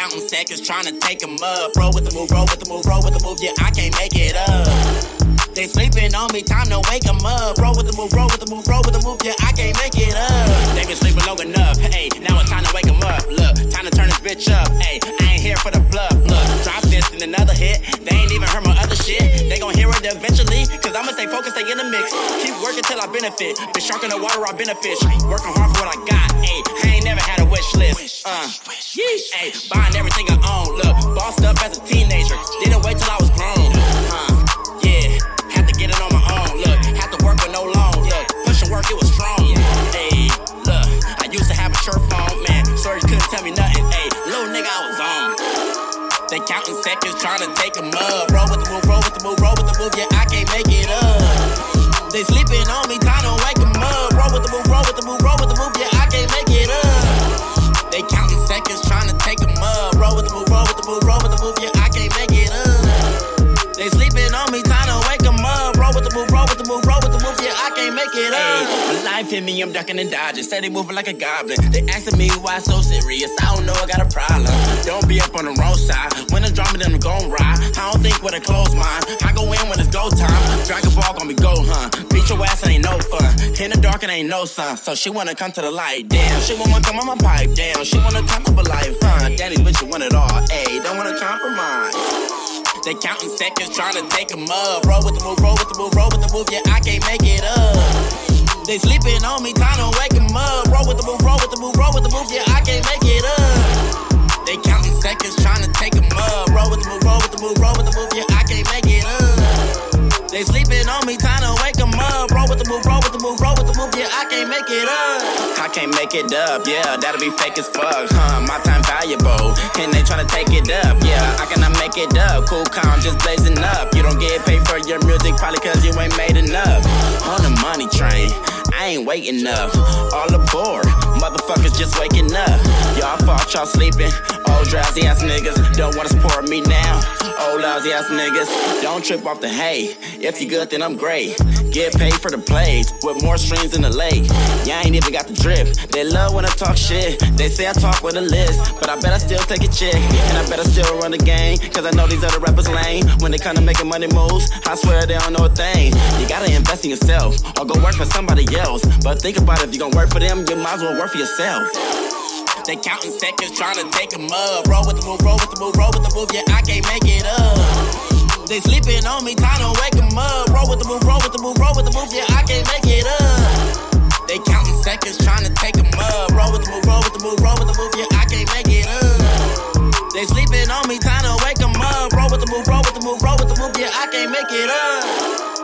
counting seconds trying to take them up. Roll with the move, roll with the move, roll with the move. Yeah, I can't make it up. They sleeping on me, time to wake them up. Roll with the move, roll with the move, roll with the move. Yeah, I can't make it up. They been sleeping long enough. Hey, now it's time to wake them up. Look, time to turn this bitch up. Hey, I ain't here for the bluff. Look, drop this in another hit. They ain't even heard my other shit. They gon' hear it eventually. Cause I'ma stay focused, stay in the mix. Keep working till I benefit. The shark in the water, I benefit. Working hard for what I got. Hey, I ain't never had a wish list. Uh, yeesh. Hey, buying everything I own. Look, bossed up as a teenager. Didn't wait till I was grown. Uh, yeah, had to get it on my own. Look, had to work with no loan. Look, pushing work, it was strong. Hey, look, I used to have a shirt phone, man. Sorry, couldn't tell me nothing. Hey, little nigga, I was on. They counting seconds, trying to take them up. Roll with the move, roll with the move, roll with the move. Yeah, I can't make it up. They sleeping on me, make it up. Life hit me, I'm ducking and dodging. Steady moving like a goblin. They asking me why so serious. I don't know, I got a problem. Don't be up on the wrong side. When the drama, then I'm gon' ride. I don't think with a closed mind. I go in when it's go time. Dragon Ball gon' be go, huh? Beat your ass, ain't no fun. In the dark, it ain't no sun. So she wanna come to the light. Damn, she wanna come on my pipe. Damn, she wanna come up a life, huh? Daddy, bitch, you want it all. Ayy, don't wanna compromise. They counting seconds, trying to take them up. Roll with the move, roll with the move, roll with the move. Yeah, I can't make it up. They sleeping on me, time to wake them up. Roll with the move, roll with the move, roll with the move. Yeah, I can't make it up. They counting seconds, trying to take them up. Roll with the move, roll with the move, roll with the move. Yeah, move, roll with the move. Yeah, I can't make it up. I can't make it up, yeah, that'll be fake as fuck, huh? My time valuable, and they tryna take it up, yeah. I cannot make it up, cool, calm, just blazing up. You don't get paid for your music, probably cause you ain't made enough. On the money train, I ain't waiting up. All aboard, motherfuckers just waking up. Y'all fault y'all sleeping. Old drowsy ass niggas don't wanna support me now. Old lousy ass niggas don't trip off the hay. If you good, then I'm great. Get paid for the plays with more streams in the lake. Yeah, I ain't even got the drip. They love when I talk shit. They say I talk with a list, but I bet I still take a chick. And I bet I still run the game. Cause I know these other rappers lame. When they come to making money moves, I swear they don't know a thing. You gotta invest in yourself or go work for somebody else. But think about it, if you gon' work for them, you might as well work for yourself. They counting seconds, trying to take them up. Roll with the move, roll with the move, roll with the move. Yeah, I can't make it up. They sleeping on me, time to wake them up. Roll with the move, roll with the move, roll with the move. Yeah, I can't make it up. They counting seconds, trying to take them up. Roll with the move, roll with the move, roll with the move. Yeah, I can't make it up. They sleeping on me, time to wake them up. Roll with the move, roll with the move, roll with the move. Yeah, I can't make it up.